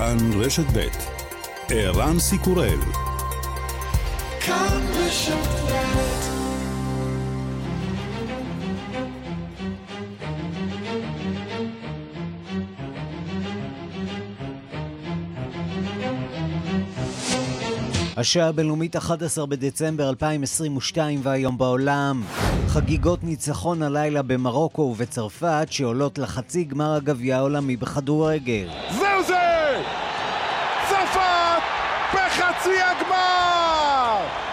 כאן רשת ב' ערן סיקורל כאן רשת השעה הבינלאומית 11 בדצמבר 2022 והיום בעולם חגיגות ניצחון הלילה במרוקו ובצרפת שעולות לחצי גמר הגביע העולמי בכדורגל. זהו זה! צרפת בחצי הגמר!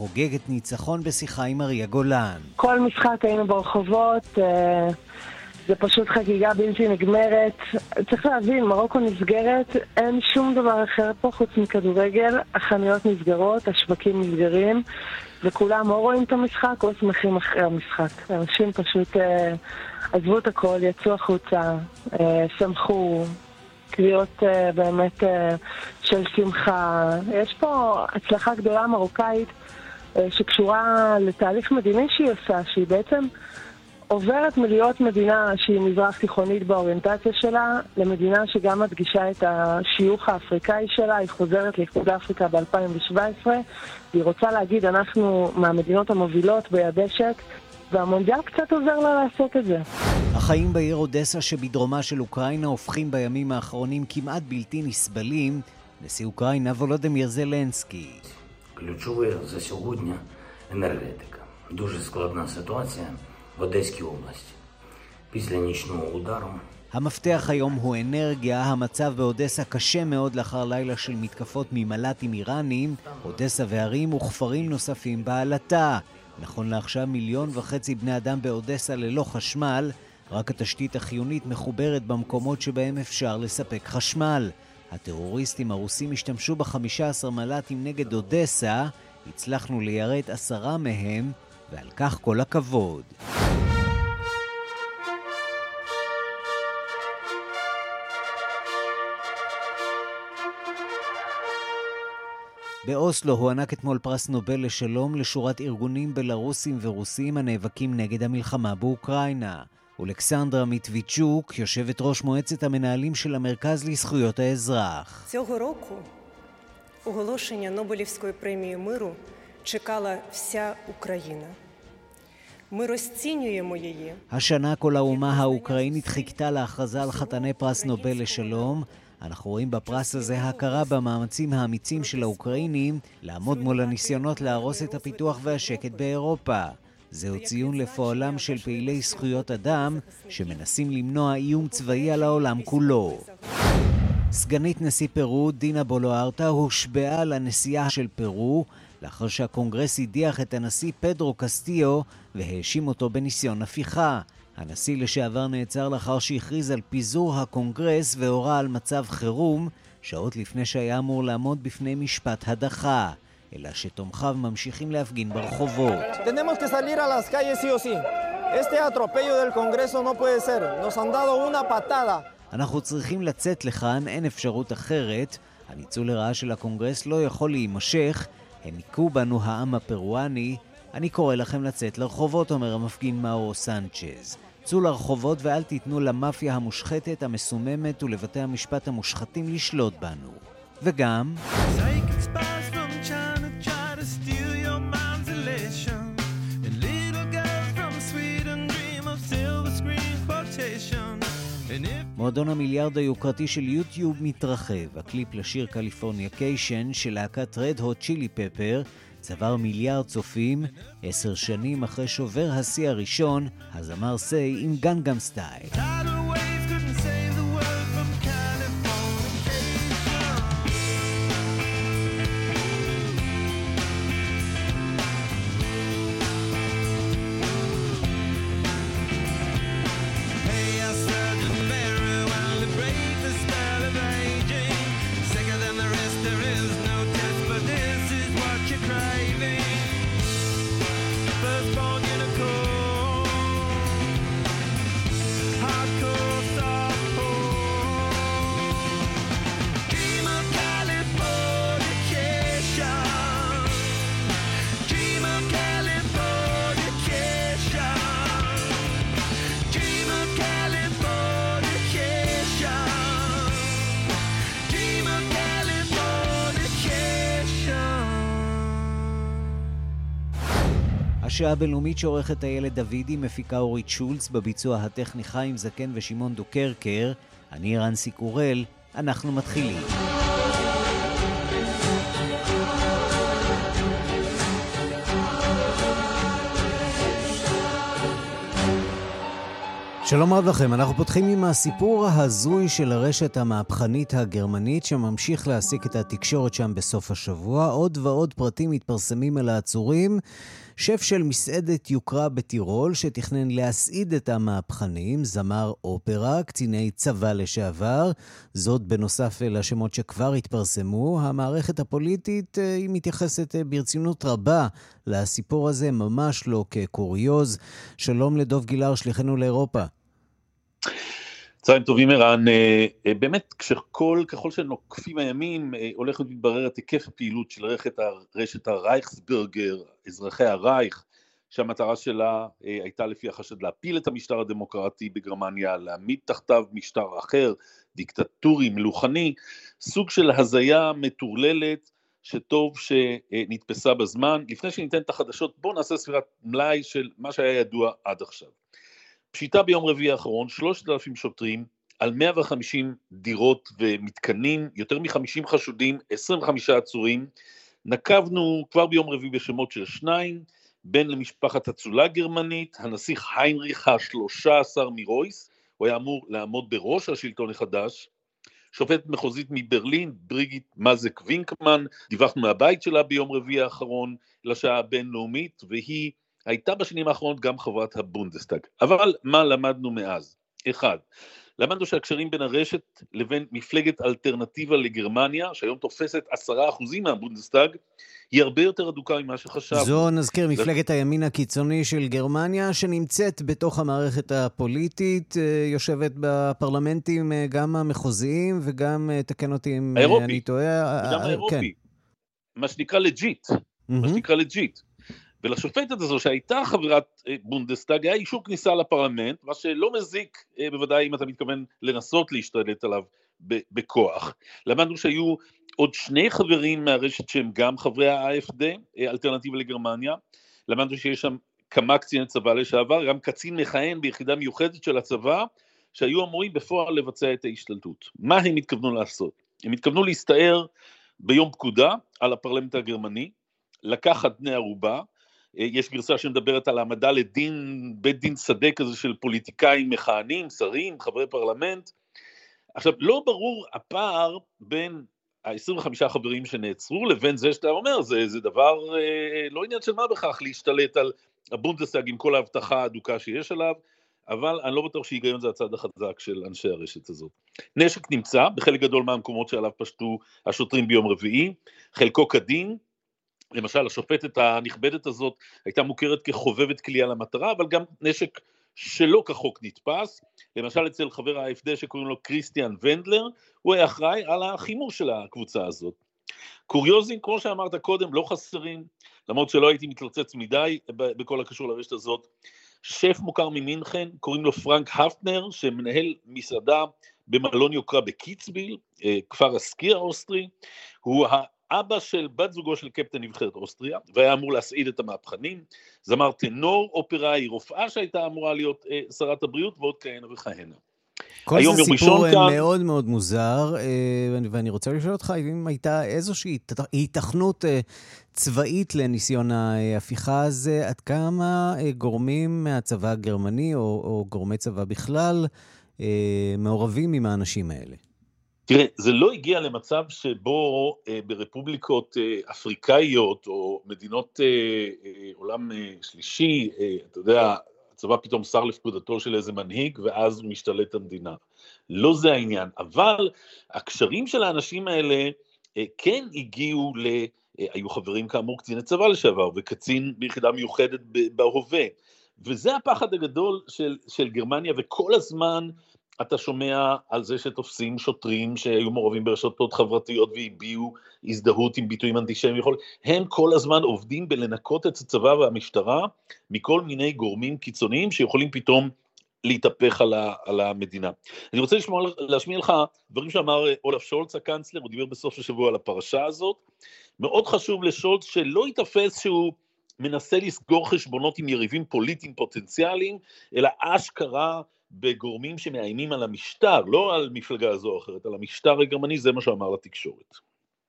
חוגגת ניצחון בשיחה עם אריה גולן. כל משחק היינו ברחובות, אה, זה פשוט חגיגה בלתי נגמרת. צריך להבין, מרוקו נסגרת, אין שום דבר אחר פה חוץ מכדורגל. החנויות נסגרות, השווקים נסגרים, וכולם או רואים את המשחק או שמחים אחרי המשחק. אנשים פשוט אה, עזבו את הכל, יצאו החוצה, אה, שמחו, קריאות uh, באמת uh, של שמחה. יש פה הצלחה גדולה מרוקאית שקשורה לתהליך מדיני שהיא עושה, שהיא בעצם עוברת מלהיות מדינה שהיא מזרח תיכונית באוריינטציה שלה, למדינה שגם מדגישה את השיוך האפריקאי שלה, היא חוזרת לאיחוד אפריקה ב-2017, והיא רוצה להגיד, אנחנו מהמדינות המובילות ביבשת, והמונדיאל קצת עוזר לה לעשות את זה. החיים בעיר אודסה שבדרומה של אוקראינה הופכים בימים האחרונים כמעט בלתי נסבלים. נשיא אוקראינה וולודמיר זלנסקי. Ключове за сьогодні енергетика. Дуже складна ситуація в Одеській області. Після нічного удару המפתח היום הוא אנרגיה, המצב באודסה קשה מאוד לאחר לילה של מתקפות ממל"טים איראנים, אודסה וערים וכפרים נוספים בעלטה. נכון לעכשיו מיליון וחצי בני אדם באודסה ללא חשמל, רק התשתית החיונית מחוברת במקומות שבהם אפשר לספק חשמל. הטרוריסטים הרוסים השתמשו ב-15 מל"טים נגד אודסה, הצלחנו ליירט עשרה מהם, ועל כך כל הכבוד. באוסלו הוענק אתמול פרס נובל לשלום לשורת ארגונים בלרוסים ורוסים הנאבקים נגד המלחמה באוקראינה. אולכסנדרה מיטביצ'וק, יושבת ראש מועצת המנהלים של המרכז לזכויות האזרח. цього року оголошення Нобелівської премії миру чекала вся Україна. ми розцінюємо її. השנה כל האומה האוקראינית חיכתה להכרזה על חתני פרס נובל לשלום. אנחנו רואים בפרס הזה הכרה במאמצים האמיצים של האוקראינים לעמוד מול הניסיונות להרוס את הפיתוח והשקט באירופה. זהו ציון לפועלם של פעילי זכויות אדם שמנסים למנוע איום צבאי על העולם כולו. סגנית נשיא פרו, דינה בולוארטה, הושבעה לנשיאה של פרו לאחר שהקונגרס הדיח את הנשיא פדרו קסטיו והאשים אותו בניסיון הפיכה. הנשיא לשעבר נעצר לאחר שהכריז על פיזור הקונגרס והורה על מצב חירום, שעות לפני שהיה אמור לעמוד בפני משפט הדחה. אלא שתומכיו ממשיכים להפגין ברחובות. אנחנו צריכים לצאת לכאן, אין אפשרות אחרת. הניצול לרעה של הקונגרס לא יכול להימשך. הם היכו בנו העם הפרואני. אני קורא לכם לצאת לרחובות, אומר המפגין מאורו סנצ'ז. צאו לרחובות ואל תיתנו למאפיה המושחתת, המסוממת ולבתי המשפט המושחתים לשלוט בנו. וגם... מועדון המיליארד היוקרתי של יוטיוב מתרחב. הקליפ לשיר קליפורניקיישן של להקת רד הוט צ'ילי פפרס צבר מיליארד צופים, עשר שנים אחרי שובר השיא הראשון, הזמר סיי עם גנגאם סטייל. השעה הבינלאומית שעורכת איילת דוידי, מפיקה אורית שולץ, בביצוע הטכני חיים זקן ושמעון דוקרקר. אני רנסי קורל, אנחנו מתחילים. שלום רב לכם, אנחנו פותחים עם הסיפור ההזוי של הרשת המהפכנית הגרמנית שממשיך להעסיק את התקשורת שם בסוף השבוע. עוד ועוד פרטים מתפרסמים על העצורים. שף של מסעדת יוקרה בטירול שתכנן להסעיד את המהפכנים, זמר אופרה, קציני צבא לשעבר, זאת בנוסף לשמות שכבר התפרסמו. המערכת הפוליטית אה, היא מתייחסת אה, ברצינות רבה לסיפור הזה, ממש לא כקוריוז. שלום לדוב גילהר, שליחנו לאירופה. צהריים טובים ערן, אה, אה, באמת כשכל, ככל שנוקפים הימים אה, הולך ומתברר את היקף הפעילות של רשת, רשת הרייכסברגר, אזרחי הרייך, שהמטרה שלה הייתה לפי החשד להפיל את המשטר הדמוקרטי בגרמניה, להעמיד תחתיו משטר אחר, דיקטטורי, מלוכני, סוג של הזיה מטורללת שטוב שנתפסה בזמן. לפני שניתן את החדשות בואו נעשה ספירת מלאי של מה שהיה ידוע עד עכשיו. פשיטה ביום רביעי האחרון, 3,000 שוטרים על 150 דירות ומתקנים, יותר מ-50 חשודים, 25 עצורים. נקבנו כבר ביום רביעי בשמות של שניים, בן למשפחת אצולה גרמנית, הנסיך היינריך ה-13 מרויס, הוא היה אמור לעמוד בראש השלטון החדש. שופטת מחוזית מברלין, בירגיט מלזק וינקמן, דיווחנו מהבית שלה ביום רביעי האחרון לשעה הבינלאומית, והיא הייתה בשנים האחרונות גם חברת הבונדסטאג. אבל מה למדנו מאז? אחד, למדנו שהקשרים בין הרשת לבין מפלגת אלטרנטיבה לגרמניה, שהיום תופסת עשרה אחוזים מהבונדסטאג, היא הרבה יותר הדוקה ממה שחשבנו. זו, נזכיר, מפלגת הימין הקיצוני של גרמניה, שנמצאת בתוך המערכת הפוליטית, אה, יושבת בפרלמנטים אה, גם המחוזיים וגם, אה, תקן אותי אם אני טועה. גם האירופי. כן. מה שנקרא legit. מה שנקרא legit. ולשופטת הזו שהייתה חברת אה, בונדסטאג היה אישור כניסה לפרלמנט, מה שלא מזיק אה, בוודאי אם אתה מתכוון לנסות להשתלט עליו בכוח. למדנו שהיו עוד שני חברים מהרשת שהם גם חברי ה-AFD, אה, אלטרנטיבה לגרמניה, למדנו שיש שם כמה קציני צבא לשעבר, גם קצין מכהן ביחידה מיוחדת של הצבא, שהיו אמורים בפועל לבצע את ההשתלטות. מה הם התכוונו לעשות? הם התכוונו להסתער ביום פקודה על הפרלמנט הגרמני, לקחת בני ערובה, יש גרסה שמדברת על העמדה לדין, בית דין שדה כזה של פוליטיקאים מכהנים, שרים, חברי פרלמנט. עכשיו, לא ברור הפער בין ה-25 חברים שנעצרו לבין זה שאתה אומר, זה, זה דבר, אה, לא עניין של מה בכך להשתלט על הבונדסטאג עם כל האבטחה ההדוקה שיש עליו, אבל אני לא בטוח שהיגיון זה הצד החזק של אנשי הרשת הזאת. נשק נמצא בחלק גדול מהמקומות שעליו פשטו השוטרים ביום רביעי, חלקו כדין, למשל השופטת הנכבדת הזאת הייתה מוכרת כחובבת קליעה למטרה, אבל גם נשק שלא כחוק נתפס, למשל אצל חבר ה-AfD שקוראים לו כריסטיאן ונדלר, הוא היה אחראי על החימוש של הקבוצה הזאת. קוריוזים, כמו שאמרת קודם, לא חסרים, למרות שלא הייתי מתלוצץ מדי בכל הקשור לרשת הזאת. שף מוכר ממינכן, קוראים לו פרנק הפטנר, שמנהל מסעדה במלון יוקרה בקיצביהל, אה, כפר הסקי האוסטרי, הוא אבא של בת זוגו של קפטן נבחרת אוסטריה, והיה אמור להסעיד את המהפכנים, זמר טנור, אופראי, רופאה שהייתה אמורה להיות אה, שרת הבריאות, ועוד כהנה וכהנה. כל זה סיפור אה, כאן... מאוד מאוד מוזר, אה, ואני רוצה לשאול אותך אם הייתה איזושהי היתכנות אה, צבאית לניסיון ההפיכה הזה, עד כמה גורמים מהצבא הגרמני, או, או גורמי צבא בכלל, מעורבים עם האנשים האלה? תראה, זה לא הגיע למצב שבו אה, ברפובליקות אה, אפריקאיות או מדינות אה, אה, עולם אה, שלישי, אה, אתה יודע, הצבא פתאום שר לפקודתו של איזה מנהיג ואז הוא משתלט המדינה. לא זה העניין, אבל הקשרים של האנשים האלה אה, כן הגיעו ל... אה, היו חברים כאמור קציני צבא לשעבר וקצין ביחידה מיוחדת בהווה. וזה הפחד הגדול של, של גרמניה, וכל הזמן אתה שומע על זה שתופסים שוטרים שהיו מעורבים ברשתות חברתיות והביעו הזדהות עם ביטויים אנטישמיים, הם כל הזמן עובדים בלנקות את הצבא והמשטרה מכל מיני גורמים קיצוניים שיכולים פתאום להתהפך על, ה, על המדינה. אני רוצה לשמוע, להשמיע לך דברים שאמר אולף שולץ הקאנצלר, הוא דיבר בסוף השבוע על הפרשה הזאת. מאוד חשוב לשולץ שלא ייתפס שהוא מנסה לסגור חשבונות עם יריבים פוליטיים פוטנציאליים, אלא אשכרה בגורמים שמאיימים על המשטר, לא על מפלגה זו או אחרת, על המשטר הגרמני, זה מה שאמר לתקשורת.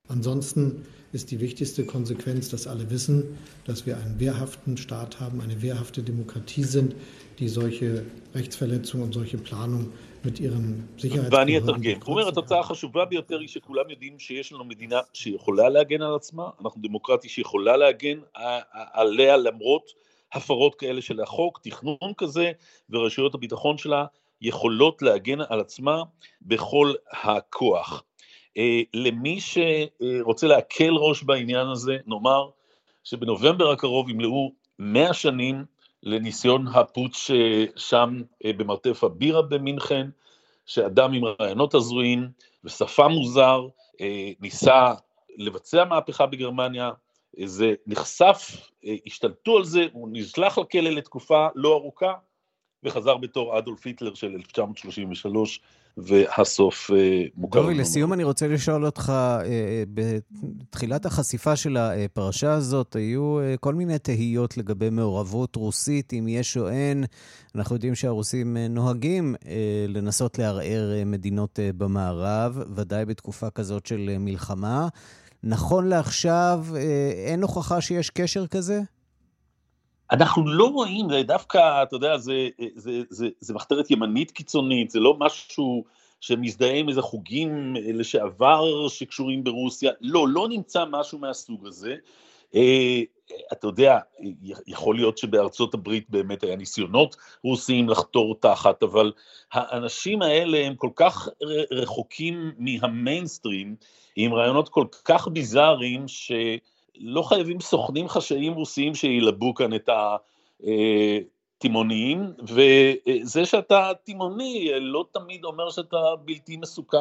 Ansonsten ist die wichtigste Konsequenz, dass alle wissen, dass wir einen wehrhaften Staat haben, eine wehrhafte Demokratie sind, die solche Rechtsverletzungen und solche Planungen mit ihren Sicherheitsbehörden... ואני אתרגם. הוא אומר, התוצאה החשובה ביותר היא שכולם יודעים שיש לנו מדינה שיכולה להגן על עצמה, אנחנו דמוקרטיה שיכולה להגן עליה למרות הפרות כאלה של החוק, תכנון כזה, ורשויות הביטחון שלה יכולות להגן על עצמה בכל הכוח. אה, למי שרוצה להקל ראש בעניין הזה, נאמר שבנובמבר הקרוב ימלאו 100 שנים לניסיון הפוטש אה, שם אה, במרתף הבירה במינכן, שאדם עם רעיונות הזויים ושפה מוזר ניסה לבצע מהפכה בגרמניה, זה נחשף, השתלטו על זה, הוא נשלח לכלא לתקופה לא ארוכה, וחזר בתור אדולף היטלר של 1933 והסוף אה, מוכר. דורי, לסיום אני רוצה לשאול אותך, אה, אה, בתחילת החשיפה של הפרשה הזאת, היו כל מיני תהיות לגבי מעורבות רוסית, אם יש או אין. אנחנו יודעים שהרוסים נוהגים לנסות לערער מדינות במערב, ודאי בתקופה כזאת של מלחמה. נכון לעכשיו, אין הוכחה שיש קשר כזה? אנחנו לא רואים, זה דווקא, אתה יודע, זה, זה, זה, זה מחתרת ימנית קיצונית, זה לא משהו שמזדהה עם איזה חוגים לשעבר שקשורים ברוסיה, לא, לא נמצא משהו מהסוג הזה. אה, אתה יודע, יכול להיות שבארצות הברית באמת היה ניסיונות רוסיים לחתור תחת, אבל האנשים האלה הם כל כך רחוקים מהמיינסטרים, עם רעיונות כל כך ביזאריים, ש... לא חייבים סוכנים חשאיים רוסיים שילבו כאן את התימוניים, וזה שאתה תימוני לא תמיד אומר שאתה בלתי מסוכן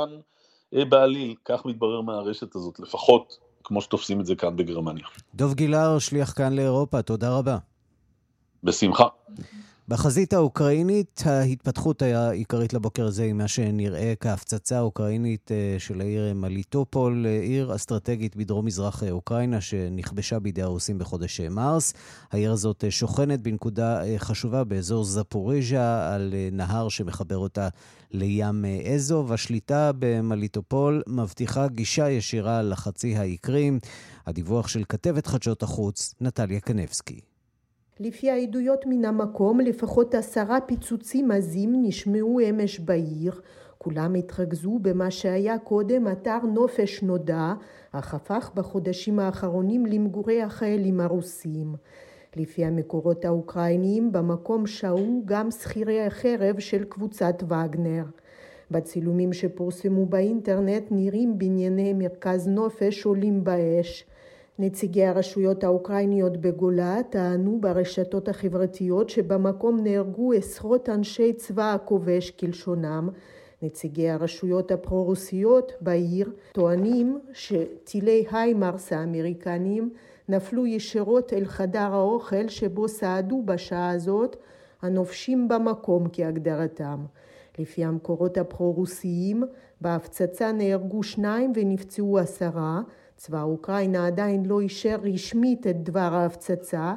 אה, בעליל, כך מתברר מהרשת הזאת, לפחות כמו שתופסים את זה כאן בגרמניה. דוב גילהר, שליח כאן לאירופה, תודה רבה. בשמחה. בחזית האוקראינית, ההתפתחות העיקרית לבוקר הזה היא מה שנראה כהפצצה האוקראינית אה, של העיר מליטופול, אה, עיר אסטרטגית בדרום-מזרח אה, אוקראינה שנכבשה בידי הרוסים בחודש מרס. העיר הזאת שוכנת בנקודה חשובה באזור זפוריז'ה, על נהר שמחבר אותה לים אזוב. השליטה במליטופול מבטיחה גישה ישירה לחצי האי קרים. הדיווח של כתבת חדשות החוץ, נטליה קנבסקי. לפי העדויות מן המקום, לפחות עשרה פיצוצים עזים נשמעו אמש בעיר. כולם התרכזו במה שהיה קודם אתר נופש נודע, אך הפך בחודשים האחרונים למגורי החיילים הרוסים. לפי המקורות האוקראיניים, במקום שהו גם שכירי החרב של קבוצת וגנר. בצילומים שפורסמו באינטרנט נראים בנייני מרכז נופש עולים באש. נציגי הרשויות האוקראיניות בגולה טענו ברשתות החברתיות שבמקום נהרגו עשרות אנשי צבא הכובש כלשונם. נציגי הרשויות הפרו-רוסיות בעיר טוענים שטילי היימרס האמריקניים נפלו ישירות אל חדר האוכל שבו סעדו בשעה הזאת הנופשים במקום כהגדרתם. לפי המקורות הפרו-רוסיים, בהפצצה נהרגו שניים ונפצעו עשרה, צבא אוקראינה עדיין לא אישר רשמית את דבר ההפצצה,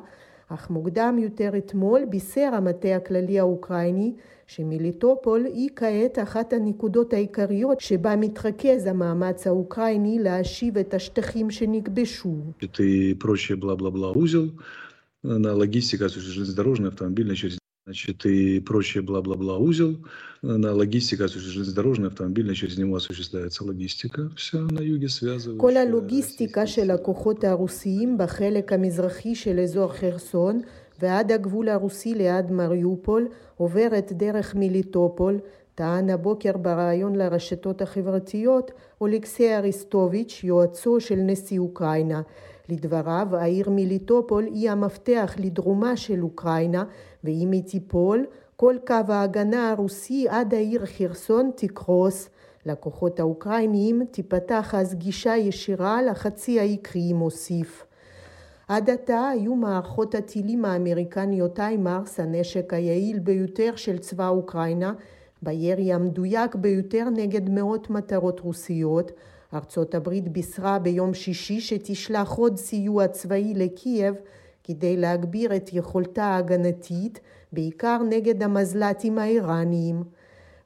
אך מוקדם יותר אתמול בישר המטה הכללי האוקראיני שמליטופול היא כעת אחת הנקודות העיקריות שבה מתרכז המאמץ האוקראיני להשיב את השטחים שנכבשו. הלוגיסטיקה, значит, и прочее бла-бла-бла узел. На логистика, железнодорожная, автомобильная, через него осуществляется логистика. Все на юге связывает. כל הלוגיסטיקה של הכוחות הרוסיים בחלק המזרחי של אזור חרסון ועד הגבול הרוסי ליד מריופול עוברת דרך מיליטופול, טען הבוקר בריאיון לרשתות החברתיות אולקסי אריסטוביץ', יועצו של נשיא אוקראינה. לדבריו, העיר מיליטופול היא המפתח לדרומה של אוקראינה, ואם היא תיפול, כל קו ההגנה הרוסי עד העיר חרסון תקרוס. לכוחות האוקראיניים תיפתח אז גישה ישירה לחצי האי קרי מוסיף. עד עתה היו מערכות הטילים האמריקניות איימרס הנשק היעיל ביותר של צבא אוקראינה, בירי המדויק ביותר נגד מאות מטרות רוסיות, ארצות הברית בישרה ביום שישי שתשלח עוד סיוע צבאי לקייב כדי להגביר את יכולתה ההגנתית, בעיקר נגד המזל"טים האיראניים.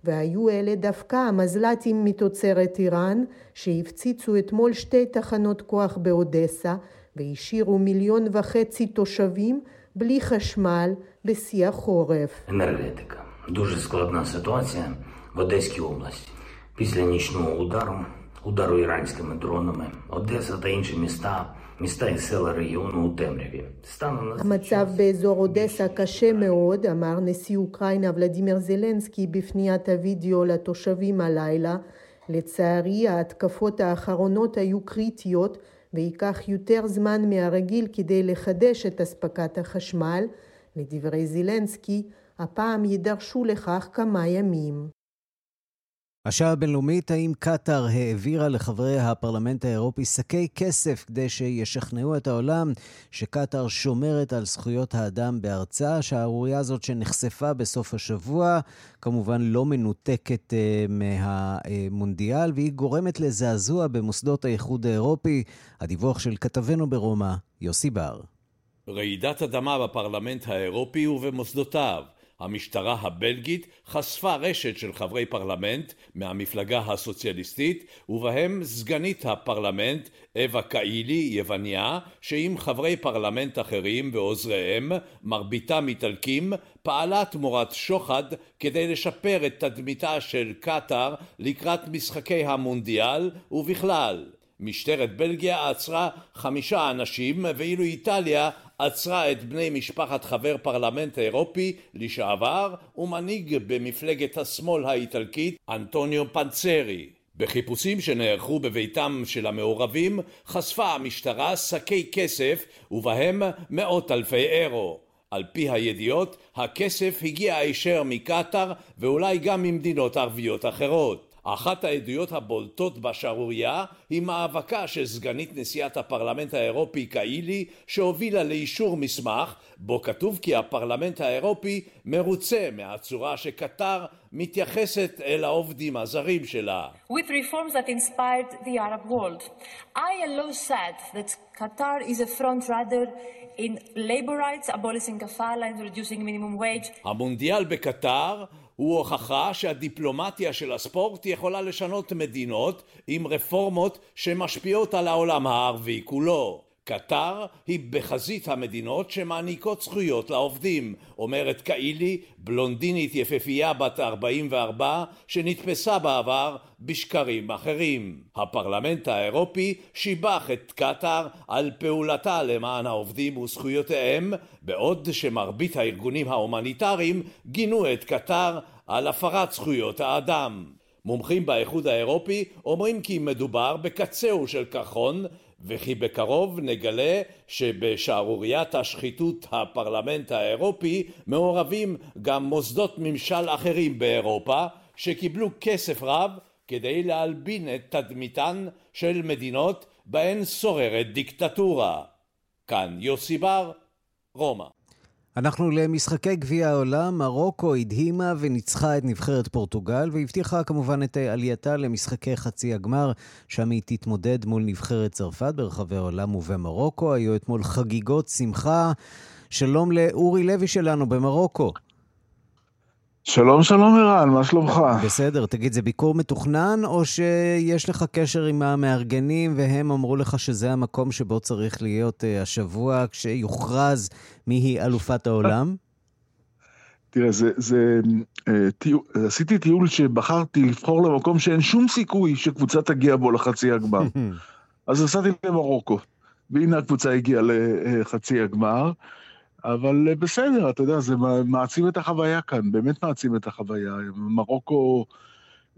והיו אלה דווקא המזל"טים מתוצרת איראן, שהפציצו אתמול שתי תחנות כוח באודסה, והשאירו מיליון וחצי תושבים בלי חשמל בשיא החורף. Енергетика. Дуже складна ситуація в Одеській області. Після нічного удару, удару іранськими дронами, Одеса та інші міста міста і села регіону у темряві. станом на המצב באזור אודסה קשה מאוד, אמר נשיא אוקראינה ולדימיר זלנסקי בפניית הווידאו לתושבים הלילה. לצערי ההתקפות האחרונות היו קריטיות וייקח יותר זמן מהרגיל כדי לחדש את אספקת החשמל. לדברי זילנסקי, הפעם יידרשו לכך כמה ימים. השעה הבינלאומית, האם קטאר העבירה לחברי הפרלמנט האירופי שקי כסף כדי שישכנעו את העולם שקטאר שומרת על זכויות האדם בארצה? השערורייה הזאת שנחשפה בסוף השבוע, כמובן לא מנותקת אה, מהמונדיאל, והיא גורמת לזעזוע במוסדות האיחוד האירופי. הדיווח של כתבנו ברומא, יוסי בר. רעידת אדמה בפרלמנט האירופי ובמוסדותיו. המשטרה הבלגית חשפה רשת של חברי פרלמנט מהמפלגה הסוציאליסטית ובהם סגנית הפרלמנט אווה קאילי יווניה שעם חברי פרלמנט אחרים ועוזריהם מרביתם איטלקים פעלה תמורת שוחד כדי לשפר את תדמיתה של קטאר לקראת משחקי המונדיאל ובכלל משטרת בלגיה עצרה חמישה אנשים ואילו איטליה עצרה את בני משפחת חבר פרלמנט האירופי לשעבר ומנהיג במפלגת השמאל האיטלקית אנטוניו פנצרי. בחיפושים שנערכו בביתם של המעורבים חשפה המשטרה שקי כסף ובהם מאות אלפי אירו. על פי הידיעות הכסף הגיע הישר מקטאר ואולי גם ממדינות ערביות אחרות. אחת העדויות הבולטות בשערורייה היא מאבקה של סגנית נשיאת הפרלמנט האירופי קאילי שהובילה לאישור מסמך בו כתוב כי הפרלמנט האירופי מרוצה מהצורה שקטר מתייחסת אל העובדים הזרים שלה. With reforms that inspired the Arab world, ILO said that Qatar is a front runner in labor rights, abolishing kafala and reducing minimum wage. המונדיאל בקטר הוא הוכחה שהדיפלומטיה של הספורט יכולה לשנות מדינות עם רפורמות שמשפיעות על העולם הערבי כולו. קטר היא בחזית המדינות שמעניקות זכויות לעובדים, אומרת קאילי, בלונדינית יפהפייה בת 44 שנתפסה בעבר בשקרים אחרים. הפרלמנט האירופי שיבח את קטר על פעולתה למען העובדים וזכויותיהם, בעוד שמרבית הארגונים ההומניטריים גינו את קטר על הפרת זכויות האדם. מומחים באיחוד האירופי אומרים כי מדובר בקצהו של קרחון וכי בקרוב נגלה שבשערוריית השחיתות הפרלמנט האירופי מעורבים גם מוסדות ממשל אחרים באירופה שקיבלו כסף רב כדי להלבין את תדמיתן של מדינות בהן שוררת דיקטטורה. כאן יוסי בר, רומא. אנחנו למשחקי גביע העולם, מרוקו הדהימה וניצחה את נבחרת פורטוגל והבטיחה כמובן את עלייתה למשחקי חצי הגמר, שם היא תתמודד מול נבחרת צרפת ברחבי העולם ובמרוקו. היו אתמול חגיגות שמחה. שלום לאורי לוי שלנו במרוקו. שלום, שלום ערן, מה שלומך? בסדר, תגיד, זה ביקור מתוכנן, או שיש לך קשר עם המארגנים והם אמרו לך שזה המקום שבו צריך להיות uh, השבוע כשיוכרז מי היא אלופת העולם? תראה, זה, זה, uh, טיול, עשיתי טיול שבחרתי לבחור למקום שאין שום סיכוי שקבוצה תגיע בו לחצי הגמר. אז נסעתי למרוקו, והנה הקבוצה הגיעה לחצי הגמר. אבל אה, בסדר, אתה יודע, זה מעצים את החוויה כאן, באמת מעצים את החוויה. מרוקו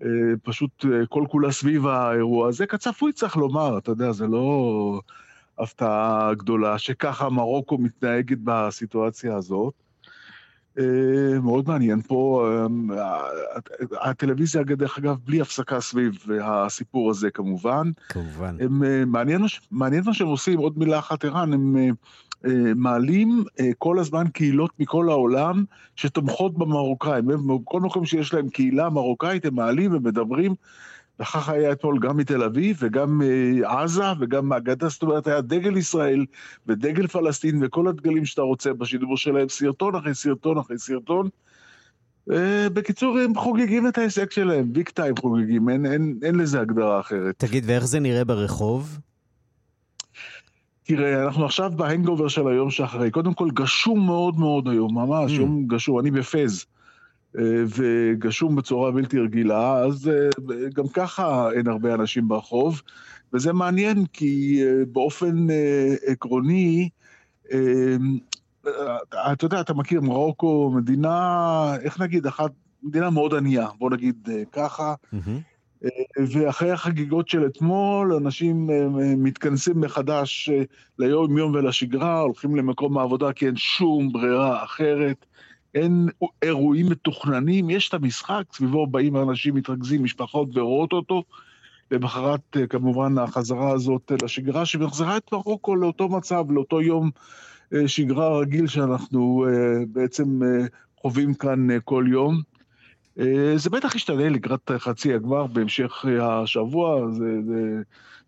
אה, פשוט אה, כל כולה סביב האירוע הזה, כצפוי צריך לומר, אתה יודע, זה לא הפתעה גדולה שככה מרוקו מתנהגת בסיטואציה הזאת. מאוד מעניין פה, הטלוויזיה, דרך אגב, בלי הפסקה סביב הסיפור הזה כמובן. כמובן. הם, מעניין, מעניין מה שהם עושים, עוד מילה אחת ערן, הם אה, מעלים אה, כל הזמן קהילות מכל העולם שתומכות במרוקאים. בכל מקום שיש להם קהילה מרוקאית, הם מעלים ומדברים וכך היה אתמול גם מתל אביב וגם מעזה וגם מהגדה, זאת אומרת היה דגל ישראל ודגל פלסטין וכל הדגלים שאתה רוצה בשידור שלהם, סרטון אחרי סרטון אחרי סרטון. בקיצור, הם חוגגים את ההישג שלהם, ביג טיים חוגגים, אין, אין, אין לזה הגדרה אחרת. תגיד, ואיך זה נראה ברחוב? תראה, אנחנו עכשיו בהנגובר של היום שאחרי. קודם כל, גשום מאוד מאוד היום, ממש, mm. יום גשום. אני בפז. אה, וגשום בצורה בלתי רגילה, אז אה, גם ככה אין הרבה אנשים ברחוב, וזה מעניין כי אה, באופן עקרוני, אתה יודע, אתה מכיר, מרוקו מדינה, איך נגיד, אחת, מדינה מאוד ענייה, בוא נגיד ככה, mm-hmm. ואחרי החגיגות של אתמול, אנשים מתכנסים מחדש ליום-יום ולשגרה, הולכים למקום העבודה כי אין שום ברירה אחרת. אין אירועים מתוכננים, יש את המשחק, סביבו באים אנשים מתרכזים, משפחות ורואות אותו. למחרת אה, כמובן החזרה הזאת לשגרה, שמחזרה את מרוקו לאותו מצב, לאותו יום אה, שגרה רגיל שאנחנו אה, בעצם חווים כאן כל יום. זה בטח ישתנה לקראת חצי הגמר בהמשך השבוע, זה, זה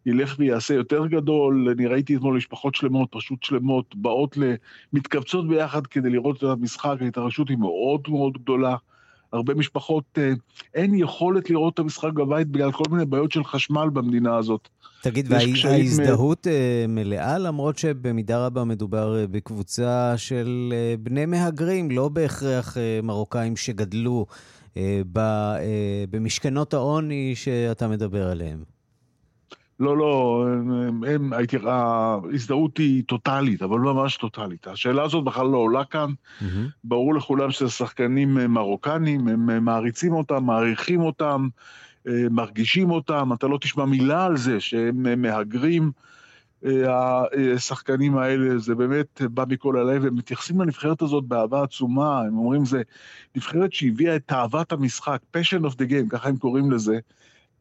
ילך ויעשה יותר גדול. אני ראיתי אתמול משפחות שלמות, פשוט שלמות, באות, מתכווצות ביחד כדי לראות את המשחק, ההתרשות היא מאוד מאוד גדולה. הרבה משפחות, אה, אין יכולת לראות את המשחק בבית בגלל כל מיני בעיות של חשמל במדינה הזאת. תגיד, וההזדהות מ... אה, מלאה, למרות שבמידה רבה מדובר אה, בקבוצה של בני מהגרים, לא בהכרח מרוקאים שגדלו במשכנות העוני שאתה מדבר עליהם. לא, לא, הם, הם, הייתי, ההזדהות היא טוטאלית, אבל ממש טוטאלית. השאלה הזאת בכלל לא עולה כאן. Mm-hmm. ברור לכולם שזה שחקנים אה, מרוקנים, הם אה, מעריצים אותם, מעריכים אותם, אה, מרגישים אותם, אתה לא תשמע מילה על זה שהם מהגרים. השחקנים האלה, זה באמת בא מכל הלב, הם מתייחסים לנבחרת הזאת באהבה עצומה, הם אומרים זה נבחרת שהביאה את תאוות המשחק, passion of the game, ככה הם קוראים לזה.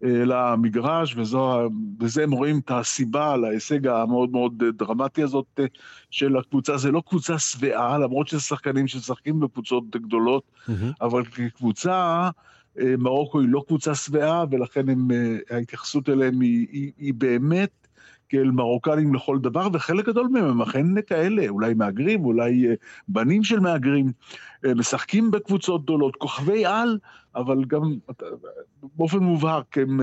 למגרש, וזו, וזה הם רואים את הסיבה להישג המאוד מאוד דרמטי הזאת אה, של הקבוצה. זה לא קבוצה שבעה, למרות שזה שחקנים שמשחקים בקבוצות גדולות, mm-hmm. אבל כקבוצה, אה, מרוקו היא לא קבוצה שבעה, ולכן הם, אה, ההתייחסות אליהם היא, היא, היא באמת כאל מרוקנים לכל דבר, וחלק גדול מהם הם אכן כאלה, אולי מהגרים, אולי בנים של מהגרים, משחקים בקבוצות גדולות, כוכבי על, אבל גם באופן מובהק, הם,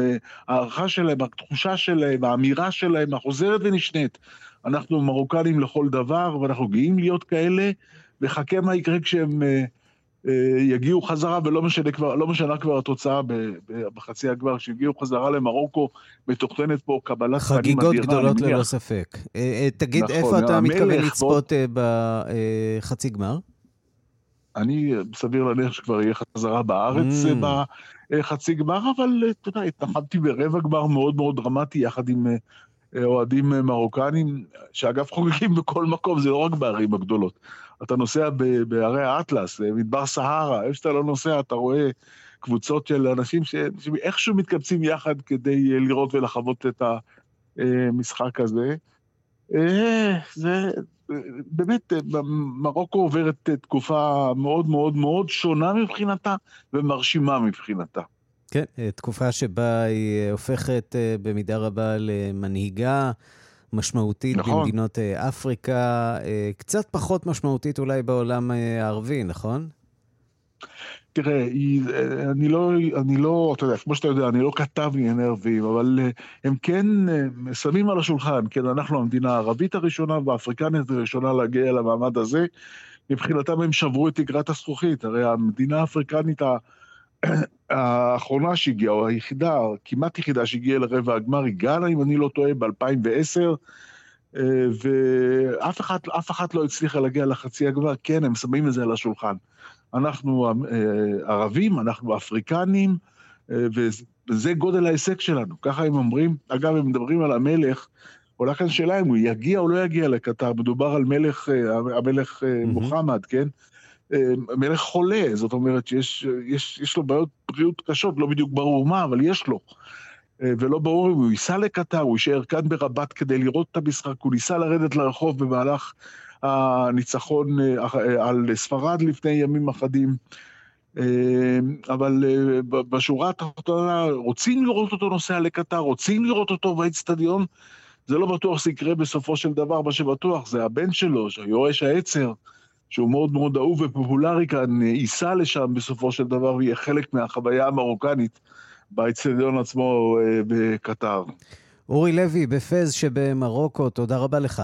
הערכה שלהם, התחושה שלהם, האמירה שלהם, החוזרת ונשנית. אנחנו מרוקנים לכל דבר, ואנחנו גאים להיות כאלה, וחכה מה יקרה כשהם יגיעו חזרה, ולא משנה כבר, לא משנה כבר התוצאה בחצי הגבר, כשיגיעו חזרה למרוקו, מתוכננת פה קבלת פנים אדירה. חגיגות גדולות ללא ספק. תגיד, נכון, איפה אתה מתכוון לצפות בחצי גמר? אני, סביר להניח שכבר יהיה חזרה בארץ mm. בחצי גמר, אבל אתה יודע, התנחמתי ברבע גמר מאוד מאוד דרמטי, יחד עם אוהדים מרוקנים, שאגב חוגגים בכל מקום, זה לא רק בערים הגדולות. אתה נוסע בערי האטלס, מדבר סהרה, איפה שאתה לא נוסע, אתה רואה קבוצות של אנשים שאיכשהו מתקבצים יחד כדי לראות ולחוות את המשחק הזה. זה, באמת, מרוקו עוברת תקופה מאוד מאוד מאוד שונה מבחינתה ומרשימה מבחינתה. כן, תקופה שבה היא הופכת אה, במידה רבה למנהיגה משמעותית נכון. במדינות אה, אפריקה, אה, קצת פחות משמעותית אולי בעולם הערבי, נכון? תראה, אני לא, אני לא, אתה יודע, כמו שאתה יודע, אני לא כתב לענייני ערבים, אבל אה, הם כן אה, שמים על השולחן, כן, אנחנו המדינה הערבית הראשונה והאפריקנית הראשונה להגיע למעמד הזה. מבחינתם הם שברו את תקרת הזכוכית, הרי המדינה האפריקנית האחרונה שהגיעה, או היחידה, כמעט יחידה שהגיעה לרבע הגמר, היא גאנה, אם אני לא טועה, ב-2010, אה, ואף אחת, אחת לא הצליחה להגיע לחצי הגמר, כן, הם שמים את זה על השולחן. אנחנו אה, ערבים, אנחנו אפריקנים, אה, וזה גודל ההישג שלנו, ככה הם אומרים. אגב, הם מדברים על המלך, עולה כאן שאלה אם הוא יגיע או לא יגיע לקטר, מדובר על מלך, המלך mm-hmm. מוחמד, כן? מלך חולה, זאת אומרת שיש יש, יש לו בעיות בריאות קשות, לא בדיוק ברור מה, אבל יש לו. ולא ברור אם הוא ייסע לקטר, הוא יישאר כאן ברבת כדי לראות את המשחק, הוא ניסה לרדת לרחוב במהלך הניצחון אה, על ספרד לפני ימים אחדים. אבל בשורה התחתונה, רוצים לראות אותו נוסע לקטר, רוצים לראות אותו באצטדיון, זה לא בטוח שזה יקרה בסופו של דבר, מה שבטוח זה הבן שלו, יורש העצר, שהוא מאוד מאוד אהוב ופופולרי כאן, ייסע לשם בסופו של דבר ויהיה חלק מהחוויה המרוקנית באצטדיון עצמו בקטר. אורי לוי, בפז שבמרוקו, תודה רבה לך.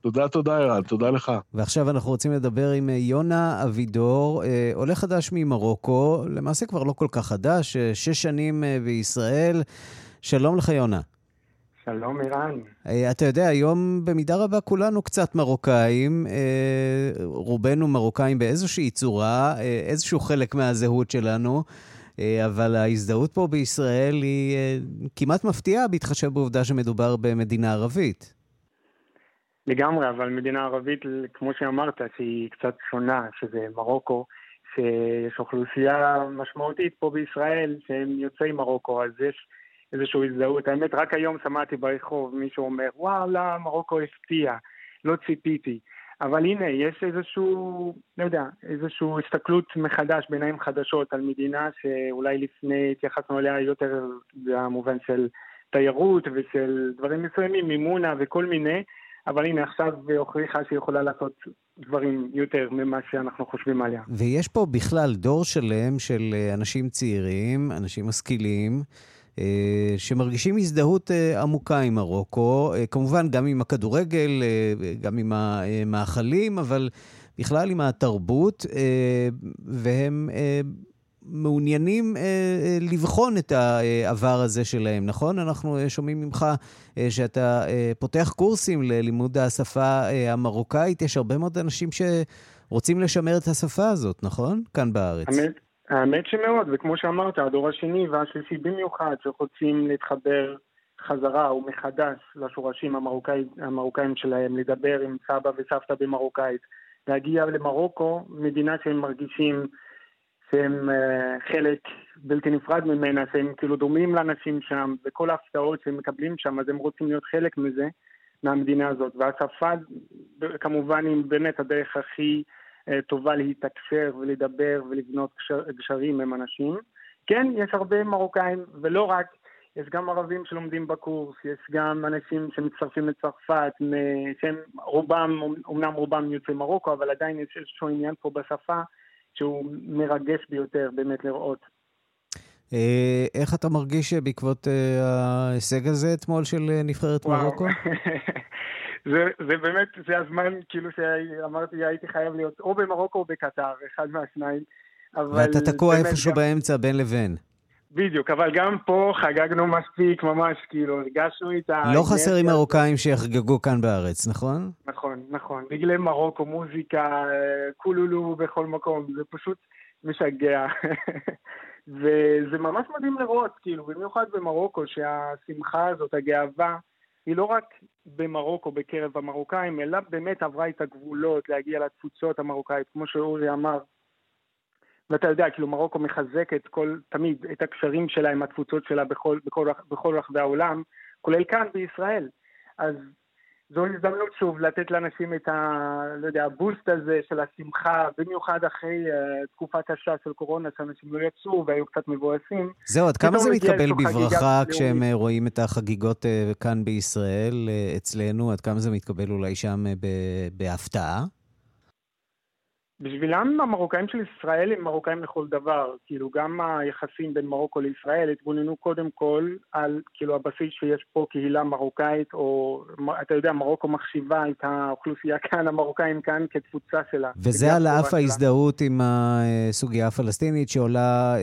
תודה, תודה, ערן, תודה לך. ועכשיו אנחנו רוצים לדבר עם יונה אבידור, עולה חדש ממרוקו, למעשה כבר לא כל כך חדש, שש שנים בישראל. שלום לך, יונה. שלום, ערן. אתה יודע, היום במידה רבה כולנו קצת מרוקאים, רובנו מרוקאים באיזושהי צורה, איזשהו חלק מהזהות שלנו. אבל ההזדהות פה בישראל היא כמעט מפתיעה בהתחשב בעובדה שמדובר במדינה ערבית. לגמרי, אבל מדינה ערבית, כמו שאמרת, שהיא קצת שונה, שזה מרוקו, שיש אוכלוסייה משמעותית פה בישראל שהם יוצאי מרוקו, אז יש איזושהי הזדהות. האמת, רק היום שמעתי ברחוב מישהו אומר, וואלה, מרוקו הפתיע, לא ציפיתי. אבל הנה, יש איזשהו, לא יודע, איזושהי הסתכלות מחדש, בעיניים חדשות, על מדינה שאולי לפני התייחסנו אליה יותר במובן של תיירות ושל דברים מסוימים, מימונה וכל מיני, אבל הנה עכשיו הוכיחה שהיא יכולה לעשות דברים יותר ממה שאנחנו חושבים עליה. ויש פה בכלל דור שלם של אנשים צעירים, אנשים משכילים, שמרגישים הזדהות עמוקה עם מרוקו, כמובן גם עם הכדורגל, גם עם המאכלים, אבל בכלל עם התרבות, והם מעוניינים לבחון את העבר הזה שלהם, נכון? אנחנו שומעים ממך שאתה פותח קורסים ללימוד השפה המרוקאית, יש הרבה מאוד אנשים שרוצים לשמר את השפה הזאת, נכון? כאן בארץ. האמת, האמת שמאוד, וכמו שאמרת, הדור השני והשלישי במיוחד, שרוצים להתחבר חזרה ומחדש לשורשים המרוקאים, המרוקאים שלהם, לדבר עם סבא וסבתא במרוקאית, להגיע למרוקו, מדינה שהם מרגישים שהם uh, חלק בלתי נפרד ממנה, שהם כאילו דומים לאנשים שם, וכל ההפתעות שהם מקבלים שם, אז הם רוצים להיות חלק מזה, מהמדינה הזאת. והשפה כמובן היא באמת הדרך הכי... טובה להתקשר ולדבר ולבנות גשרים עם אנשים. כן, יש הרבה מרוקאים, ולא רק, יש גם ערבים שלומדים בקורס, יש גם אנשים שמצטרפים לצרפת, שהם רובם, אמנם רובם יוצאי מרוקו, אבל עדיין יש איזשהו עניין פה בשפה שהוא מרגש ביותר באמת לראות. איך אתה מרגיש בעקבות ההישג הזה אתמול של נבחרת מרוקו? זה, זה באמת, זה הזמן, כאילו שאמרתי, הייתי חייב להיות או במרוקו או בקטר, אחד מהשניים. ואתה תקוע איפשהו גם... באמצע, בין לבין. בדיוק, אבל גם פה חגגנו מספיק, ממש, כאילו, הרגשנו את ה... לא חסרים מרוקאים שיחגגו כאן בארץ, נכון? נכון, נכון. דגלי מרוקו, מוזיקה, קולולו בכל מקום, זה פשוט משגע. וזה ממש מדהים לראות, כאילו, במיוחד במרוקו, שהשמחה הזאת, הגאווה, היא לא רק במרוקו, בקרב המרוקאים, אלא באמת עברה את הגבולות להגיע לתפוצות המרוקאית, כמו שאורי אמר. ואתה יודע, כאילו מרוקו מחזקת כל, תמיד את הקשרים שלה עם התפוצות שלה בכל, בכל, בכל רחבי העולם, כולל כאן בישראל. אז זו הזדמנות שוב לתת לאנשים את ה... לא יודע, הבוסט הזה של השמחה, במיוחד אחרי uh, תקופה קשה של קורונה, שאנשים לא יצאו והיו קצת מבואסים. זהו, עד כמה זה מתקבל בברכה כשהם לאומית. רואים את החגיגות uh, כאן בישראל, uh, אצלנו? עד כמה זה מתקבל אולי שם uh, בהפתעה? בשבילם המרוקאים של ישראל הם מרוקאים לכל דבר. כאילו, גם היחסים בין מרוקו לישראל התבוננו קודם כל על, כאילו, הבסיס שיש פה קהילה מרוקאית, או, אתה יודע, מרוקו מחשיבה את האוכלוסייה כאן, המרוקאים כאן, כתפוצה שלה. וזה על אף ההזדהות עם הסוגיה הפלסטינית, שעולה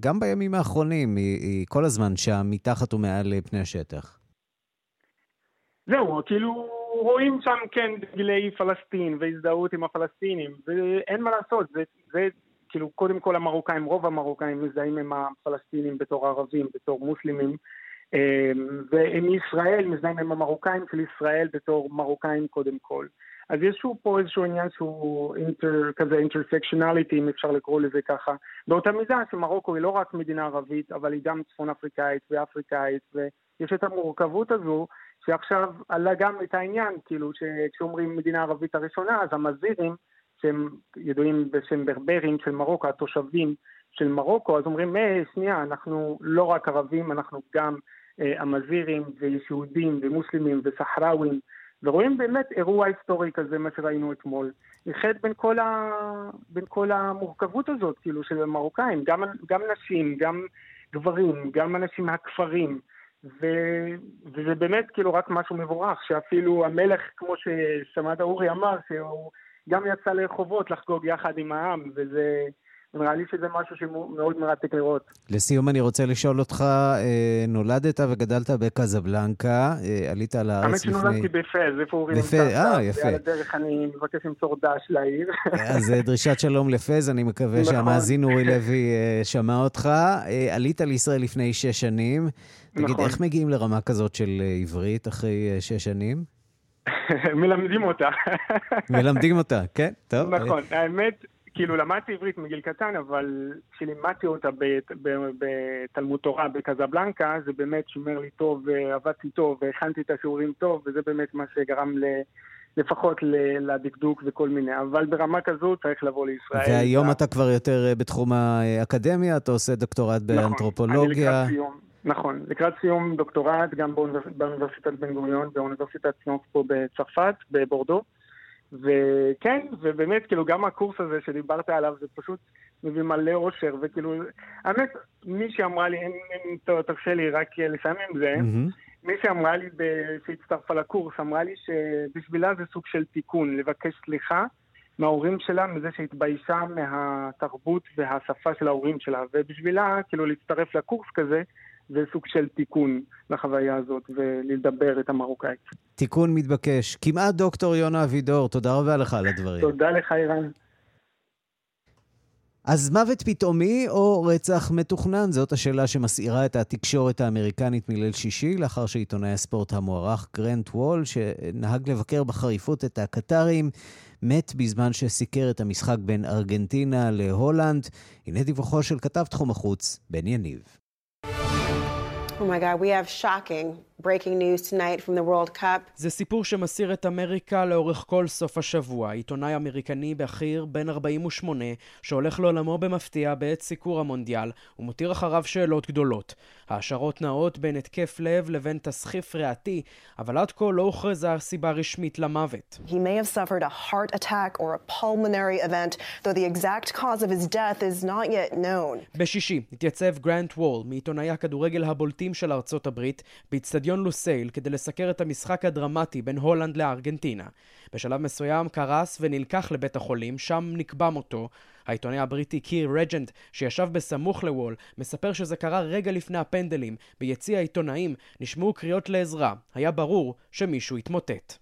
גם בימים האחרונים, היא, היא כל הזמן שם, מתחת ומעל פני השטח. זהו, כאילו... רואים שם, כן, דגלי פלסטין והזדהות עם הפלסטינים, ואין מה לעשות, זה, זה כאילו, קודם כל המרוקאים, רוב המרוקאים מזדהים עם הפלסטינים בתור ערבים, בתור מוסלמים, אמ, ועם ישראל מזדהים עם המרוקאים של ישראל בתור מרוקאים קודם כל. אז יש פה איזשהו עניין שהוא אינטר, כזה אינטרסקשיונליטי, אם אפשר לקרוא לזה ככה. באותה מידה שמרוקו היא לא רק מדינה ערבית, אבל היא גם צפון אפריקאית ואפריקאית, ויש את המורכבות הזו שעכשיו עלה גם את העניין, כאילו, שכשאומרים מדינה ערבית הראשונה, אז המזירים שהם ידועים בשם ברברים של מרוקו, התושבים של מרוקו, אז אומרים, אה, שנייה, אנחנו לא רק ערבים, אנחנו גם אה, אמזירים ויהודים ומוסלמים וסחראווים, ורואים באמת אירוע היסטורי כזה, מה שראינו אתמול. איחד בין ה... בין כל המורכבות הזאת, כאילו, של המרוקאים, גם, גם נשים, גם גברים, גם אנשים מהכפרים. ו... וזה באמת כאילו רק משהו מבורך, שאפילו המלך, כמו ששמעת אורי אמר, שהוא גם יצא לרחובות לחגוג יחד עם העם, וזה... נראה לי שזה משהו שמאוד מרתק לראות. לסיום אני רוצה לשאול אותך, אה, נולדת וגדלת בקזבלנקה, אה, עלית לארץ לפני... האמת שנולדתי בפז, איפה אורי נמצא? אה, יפה. ועל הדרך אני מבקש למסור דש לעיר. אז דרישת שלום לפז, אני מקווה נכון. שהמאזין אורי לוי שמע אותך. עלית לישראל לפני שש שנים. תגיד, נכון. איך מגיעים לרמה כזאת של עברית אחרי שש שנים? מלמדים אותה. מלמדים אותה, כן, טוב. נכון, האמת, כאילו למדתי עברית מגיל קטן, אבל כשלימדתי אותה בתלמוד תורה בקזבלנקה, זה באמת שימר לי טוב, ועבדתי טוב, והכנתי את השיעורים טוב, וזה באמת מה שגרם ל... לפחות לדקדוק וכל מיני, אבל ברמה כזו צריך לבוא לישראל. והיום אתה כבר יותר אה, בתחום האקדמיה, אתה עושה דוקטורט באנתרופולוגיה. נכון, לקראת סיום, נכון, לקראת סיום דוקטורט גם באוניברסיטת בן גוריון, באוניברסיטת סיונס פה בצרפת, בבורדו. וכן, ובאמת, כאילו, גם הקורס הזה שדיברת עליו, זה פשוט מביא מלא אושר, וכאילו, האמת, מי שאמרה לי, אם, אם תרשה לי רק לסיים עם זה. מי שאמרה לי, שהצטרפה לקורס, אמרה לי שבשבילה זה סוג של תיקון, לבקש סליחה מההורים שלה, מזה שהתביישה מהתרבות והשפה של ההורים שלה, ובשבילה, כאילו, להצטרף לקורס כזה, זה סוג של תיקון לחוויה הזאת ולדבר את המרוקאית. תיקון מתבקש. כמעט דוקטור יונה אבידור, תודה רבה לך על הדברים. תודה לך, אירן. אז מוות פתאומי או רצח מתוכנן? זאת השאלה שמסעירה את התקשורת האמריקנית מליל שישי, לאחר שעיתונאי הספורט המוערך גרנט וול, שנהג לבקר בחריפות את הקטרים, מת בזמן שסיקר את המשחק בין ארגנטינה להולנד. הנה דיווחו של כתב תחום החוץ, בן יניב. Oh my God, we have shocking breaking news tonight from the World Cup. זה סיפור שמסיר את אמריקה לאורך כל סוף השבוע. עיתונאי אמריקני בכיר, בן 48, שהולך לעולמו במפתיע בעת סיקור המונדיאל, ומותיר אחריו שאלות גדולות. ההשערות נעות בין התקף לב לבין תסחיף ריאתי, אבל עד כה לא הוכרזה סיבה רשמית למוות. He may have suffered a heart attack or a pulmonary event, though the exact cause of his death is not yet known. בשישי התייצב גרנט וול, מעיתונאי הכדורגל הבולטים של ארצות הברית, באצטדיון באצטדיון לוסייל כדי לסקר את המשחק הדרמטי בין הולנד לארגנטינה. בשלב מסוים קרס ונלקח לבית החולים, שם נקבע מותו. העיתונאי הבריטי קיר רג'נט, שישב בסמוך לוול, מספר שזה קרה רגע לפני הפנדלים. ביציע העיתונאים נשמעו קריאות לעזרה. היה ברור שמישהו התמוטט.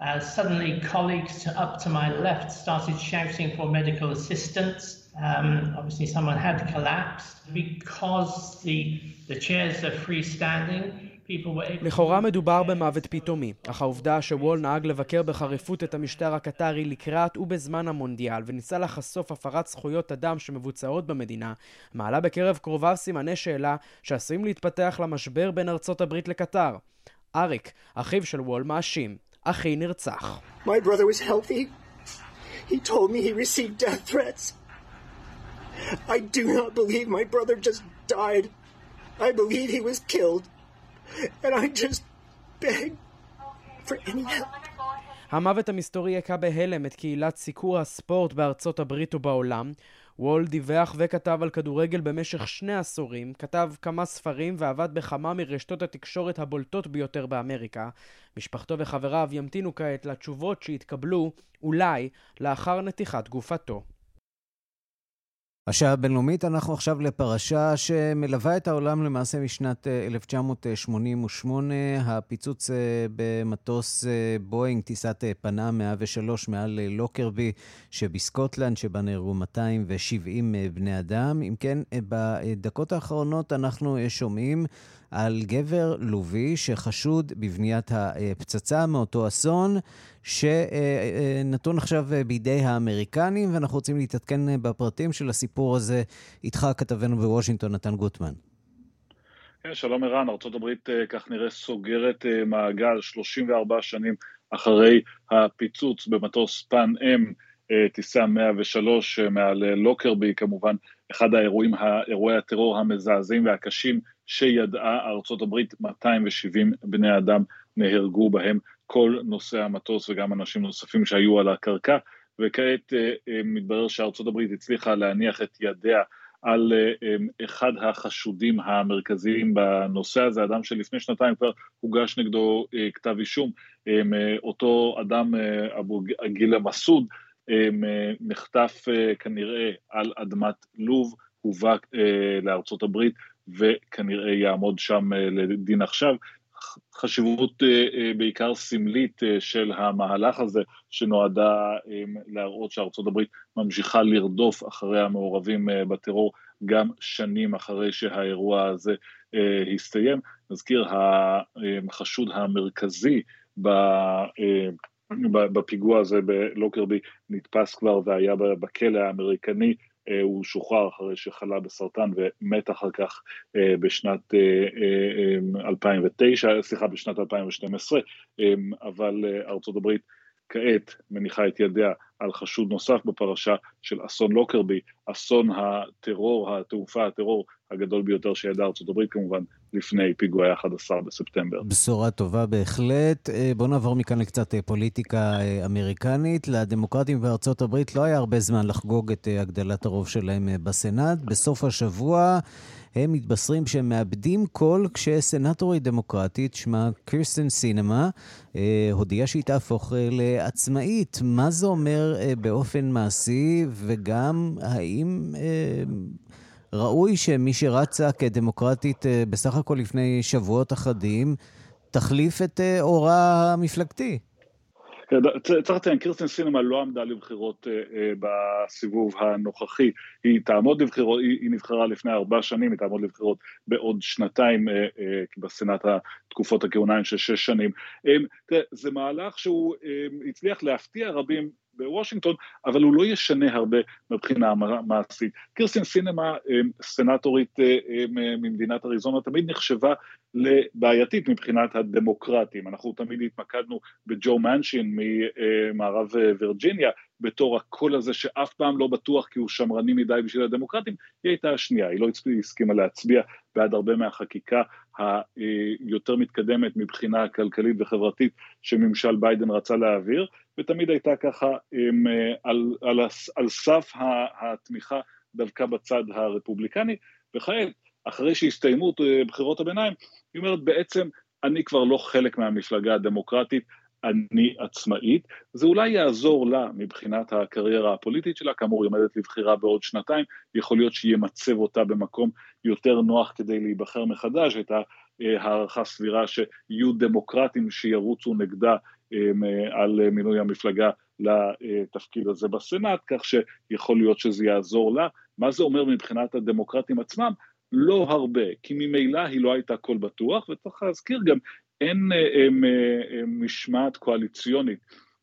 Uh, suddenly colleagues up to my left started shouting for medical assistance. Um, obviously, someone had collapsed. Because the, the chairs are freestanding, לכאורה מדובר במוות פתאומי, אך העובדה שוול נהג לבקר בחריפות את המשטר הקטרי לקראת ובזמן המונדיאל וניסה לחשוף הפרת זכויות אדם שמבוצעות במדינה, מעלה בקרב קרוביו סימני שאלה שעשויים להתפתח למשבר בין ארצות הברית לקטר. אריק, אחיו של וול, מאשים. אחי נרצח. My brother was healthy. He told me he received death threats. I do not believe my brother just died. I believe he was killed. And I just beg for any help. המוות המסתורי הכה בהלם את קהילת סיקור הספורט בארצות הברית ובעולם. וול דיווח וכתב על כדורגל במשך שני עשורים, כתב כמה ספרים ועבד בכמה מרשתות התקשורת הבולטות ביותר באמריקה. משפחתו וחבריו ימתינו כעת לתשובות שיתקבלו, אולי, לאחר נתיחת גופתו. השעה הבינלאומית, אנחנו עכשיו לפרשה שמלווה את העולם למעשה משנת 1988, אה, הפיצוץ אה, במטוס אה, בואינג, טיסת פנה 103 מעל לוקרבי שבסקוטלנד, שבה נהרגו 270 בני אדם. אם כן, בדקות האחרונות אנחנו שומעים על גבר לובי שחשוד בבניית הפצצה מאותו אסון, שנתון עכשיו בידי האמריקנים, ואנחנו רוצים להתעדכן בפרטים של הסיפור הזה. איתך כתבנו בוושינגטון, נתן גוטמן. כן, שלום ערן, ארה"ב אה, כך נראה סוגרת אה, מעגל 34 שנים אחרי הפיצוץ במטוס פן אם, טיסה 103 מעל לוקרבי, כמובן אחד האירועים, אירועי הטרור המזעזעים והקשים שידעה ארצות הברית, 270 בני אדם נהרגו בהם כל נושאי המטוס וגם אנשים נוספים שהיו על הקרקע, וכעת מתברר שארצות הברית הצליחה להניח את ידיה על אחד החשודים המרכזיים בנושא הזה, אדם שלפני שנתיים כבר הוגש נגדו כתב אישום, אותו אדם, אבו גילה מסעוד, נחטף כנראה על אדמת לוב, הובא לארצות הברית וכנראה יעמוד שם לדין עכשיו. חשיבות בעיקר סמלית של המהלך הזה, שנועדה להראות שארצות הברית ממשיכה לרדוף אחרי המעורבים בטרור גם שנים אחרי שהאירוע הזה הסתיים. נזכיר, החשוד המרכזי בפיגוע הזה בלוקרבי נתפס כבר והיה בכלא האמריקני, הוא שוחרר אחרי שחלה בסרטן ומת אחר כך בשנת 2009, סליחה, בשנת 2012, אבל ארצות הברית כעת מניחה את ידיה על חשוד נוסף בפרשה של אסון לוקרבי, אסון הטרור, התעופה, הטרור הגדול ביותר שידעה ארצות הברית כמובן, לפני פיגועי 11 בספטמבר. בשורה טובה בהחלט. בואו נעבור מכאן לקצת פוליטיקה אמריקנית. לדמוקרטים בארצות הברית לא היה הרבה זמן לחגוג את הגדלת הרוב שלהם בסנאט. בסוף השבוע הם מתבשרים שהם מאבדים קול כשסנטורית דמוקרטית, שמה קירסטן סינמה, הודיעה שהיא תהפוך לעצמאית. מה זה אומר באופן מעשי, וגם האם ראוי שמי שרצה כדמוקרטית בסך הכל לפני שבועות אחדים, תחליף את אורה המפלגתי? צריך לציין, קירסטן סינמה לא עמדה לבחירות בסיבוב הנוכחי, היא תעמוד לבחירות, היא נבחרה לפני ארבע שנים, היא תעמוד לבחירות בעוד שנתיים בסנאט התקופות הכהונה של שש שנים. זה מהלך שהוא הצליח להפתיע רבים בוושינגטון, אבל הוא לא ישנה הרבה מבחינה מעשית. קירסטין סינמה, סנטורית ממדינת אריזונה, תמיד נחשבה לבעייתית מבחינת הדמוקרטים. אנחנו תמיד התמקדנו בג'ו מנשין ממערב וירג'יניה, בתור הקול הזה שאף פעם לא בטוח כי הוא שמרני מדי בשביל הדמוקרטים, היא הייתה השנייה, היא לא הסכימה להצביע בעד הרבה מהחקיקה היותר מתקדמת מבחינה כלכלית וחברתית שממשל ביידן רצה להעביר, ותמיד הייתה ככה על, על, על סף התמיכה דווקא בצד הרפובליקני, וכעת, אחרי שהסתיימו בחירות הביניים, היא אומרת בעצם, אני כבר לא חלק מהמפלגה הדמוקרטית, אני עצמאית, זה אולי יעזור לה מבחינת הקריירה הפוליטית שלה, כאמור היא עומדת לבחירה בעוד שנתיים, יכול להיות שימצב אותה במקום יותר נוח כדי להיבחר מחדש, הייתה הערכה סבירה שיהיו דמוקרטים שירוצו נגדה על מינוי המפלגה לתפקיד הזה בסנאט, כך שיכול להיות שזה יעזור לה. מה זה אומר מבחינת הדמוקרטים עצמם? לא הרבה, כי ממילא היא לא הייתה כל בטוח, וצריך להזכיר גם, אין משמעת קואליציונית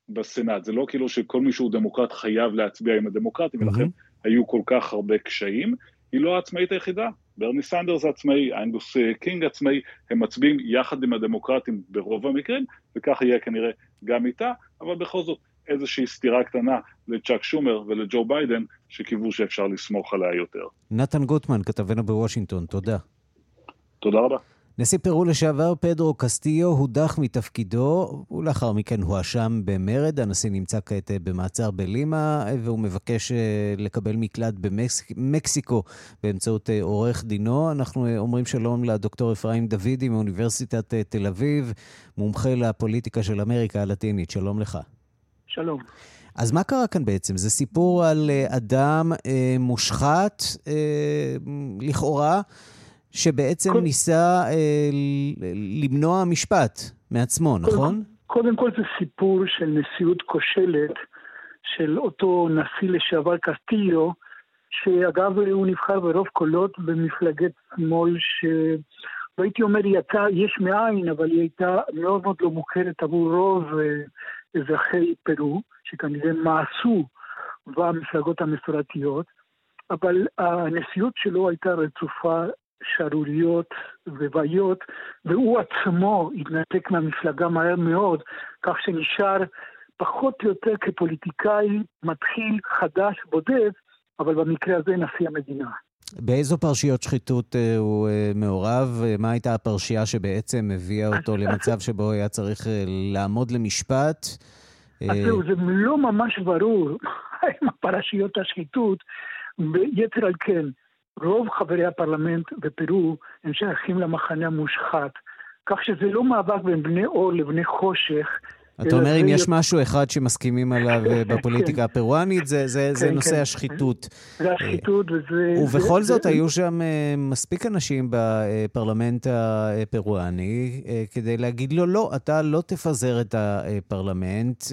בסנאט, זה לא כאילו שכל מי שהוא דמוקרט חייב להצביע עם הדמוקרטים, ולכן היו כל כך הרבה קשיים, היא לא העצמאית היחידה, ברני סנדרס עצמאי, אנגוס קינג עצמאי, הם מצביעים יחד עם הדמוקרטים ברוב המקרים, וכך יהיה כנראה גם איתה, אבל בכל זאת איזושהי סטירה קטנה לצ'אק שומר ולג'ו ביידן, שקיוו שאפשר לסמוך עליה יותר. נתן גוטמן, כתבנו בוושינגטון, תודה. תודה רבה. נשיא פרו לשעבר פדרו קסטיו הודח מתפקידו, ולאחר מכן הואשם במרד. הנשיא נמצא כעת במעצר בלימה, והוא מבקש לקבל מקלט במקסיקו באמצעות עורך דינו. אנחנו אומרים שלום לדוקטור אפרים דוידי מאוניברסיטת תל אביב, מומחה לפוליטיקה של אמריקה הלטינית. שלום לך. שלום. אז מה קרה כאן בעצם? זה סיפור על אדם אה, מושחת, אה, לכאורה, שבעצם כל... ניסה אה, למנוע משפט מעצמו, קודם, נכון? קודם כל זה סיפור של נשיאות כושלת של אותו נשיא לשעבר קסטיו, שאגב הוא נבחר ברוב קולות במפלגת שמאל שלא הייתי אומר היא יצאה יש מאין, אבל היא הייתה מאוד מאוד לא מוכרת עבור רוב אזרחי פרו, שכנראה מעשו במפלגות המסורתיות, אבל הנשיאות שלו הייתה רצופה שערוריות ובעיות, והוא עצמו התנתק מהמפלגה מהר מאוד, כך שנשאר פחות או יותר כפוליטיקאי מתחיל, חדש, בודד, אבל במקרה הזה נשיא המדינה. באיזו פרשיות שחיתות אה, הוא אה, מעורב? מה הייתה הפרשייה שבעצם הביאה אותו למצב שבו היה צריך אה, לעמוד למשפט? אז זהו, זה לא ממש ברור עם הפרשיות השחיתות, ויתר על כן, רוב חברי הפרלמנט בפרו הם שייכים למחנה המושחת, כך שזה לא מאבק בין בני אור לבני חושך. אתה אומר, אם יש משהו אחד שמסכימים עליו אה, בפוליטיקה הפרואנית, זה כן, נושא כן. השחיתות. זה השחיתות וזה... ובכל זאת, היו שם אה, מספיק אנשים בפרלמנט הפרואני כדי להגיד לו, לא, אתה לא תפזר את הפרלמנט,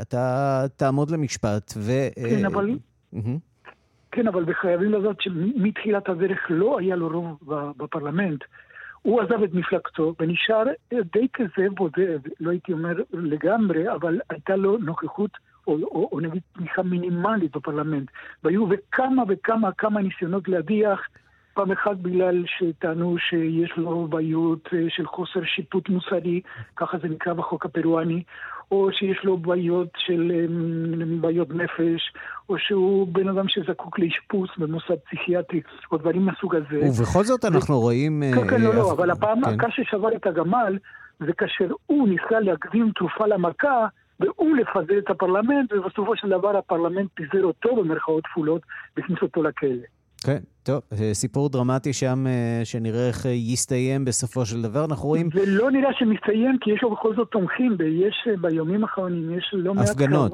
אתה תעמוד למשפט ו... כן, אבל... כן, אבל חייבים לדעת שמתחילת הדרך לא היה לו רוב בפרלמנט. הוא עזב את מפלגתו ונשאר די כזה בודד, לא הייתי אומר לגמרי, אבל הייתה לו נוכחות או, או, או נגיד תמיכה מינימלית בפרלמנט. והיו וכמה וכמה כמה ניסיונות להדיח, פעם אחת בגלל שטענו שיש לו בעיות אה, של חוסר שיפוט מוסרי, ככה זה נקרא בחוק הפרואני, או שיש לו בעיות של אמ, בעיות נפש, או שהוא בן אדם שזקוק לאשפוז במוסד פסיכיאטרי, או דברים מהסוג הזה. ובכל זאת אנחנו רואים... כן, כן, לא, לא, אבל הפעם, כן. ששבר את הגמל, זה כאשר הוא ניסה להקדים תרופה למכה, והוא לפזר את הפרלמנט, ובסופו של דבר הפרלמנט פיזר אותו במרכאות כפולות, והכניס אותו לכלא. כן, טוב, אה, סיפור דרמטי שם, אה, שנראה איך אה, יסתיים בסופו של דבר. אנחנו רואים... זה לא נראה שמסתיים, כי יש לו בכל זאת תומכים, ויש ביומים האחרונים, יש לא מעט... הפגנות.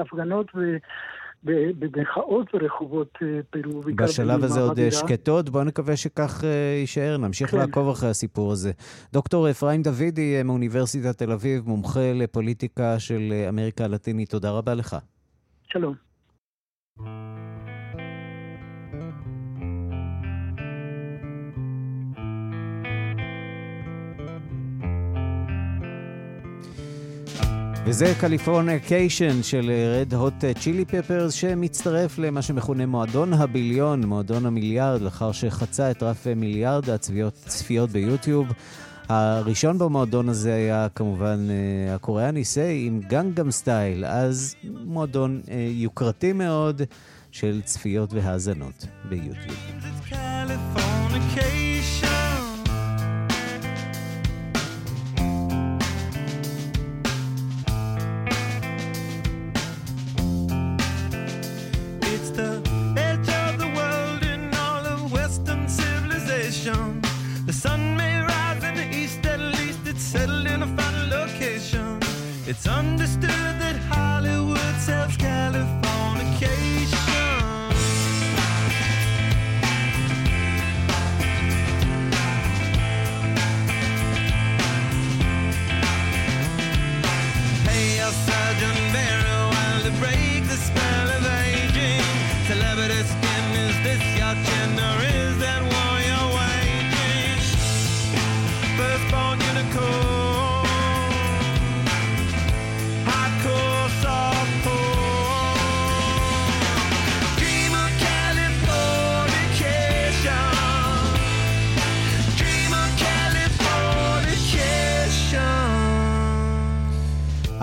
הפגנות ו... במחאות ברחובות פרו. בשלב הזה עוד שקטות, בואו נקווה שכך יישאר, נמשיך כן. לעקוב אחרי הסיפור הזה. דוקטור אפרים דוידי מאוניברסיטת תל אביב, מומחה לפוליטיקה של אמריקה הלטינית, תודה רבה לך. שלום. וזה קליפורניקיישן של רד הוט צ'ילי פפרס שמצטרף למה שמכונה מועדון ה billion, מועדון המיליארד, לאחר שחצה את רף מיליארד הצפיות צפיות ביוטיוב. הראשון במועדון הזה היה כמובן אה, הקוריאני סיי עם גנגאם סטייל, אז מועדון אה, יוקרתי מאוד של צפיות והאזנות ביוטיוב. It's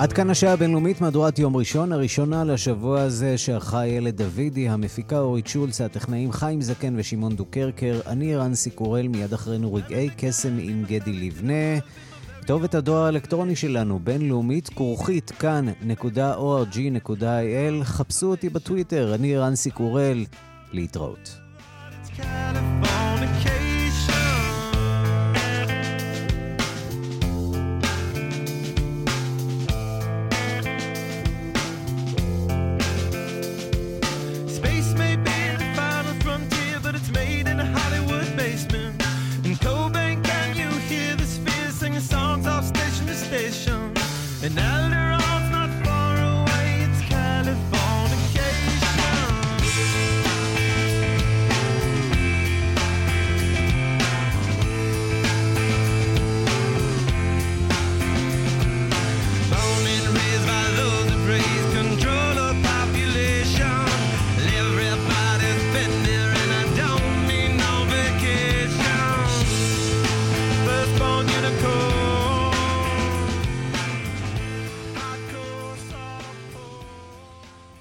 עד כאן השעה הבינלאומית, מהדורת יום ראשון, הראשונה לשבוע הזה שערכה ילד דוידי, המפיקה אורית שולץ, הטכנאים חיים זקן ושמעון דוקרקר, אני רנסי קורל, מיד אחרינו רגעי קסם עם גדי לבנה. כתובת הדואר האלקטרוני שלנו, בינלאומית, כרוכית כאן.org.il, חפשו אותי בטוויטר, אני רנסי קורל, להתראות. California.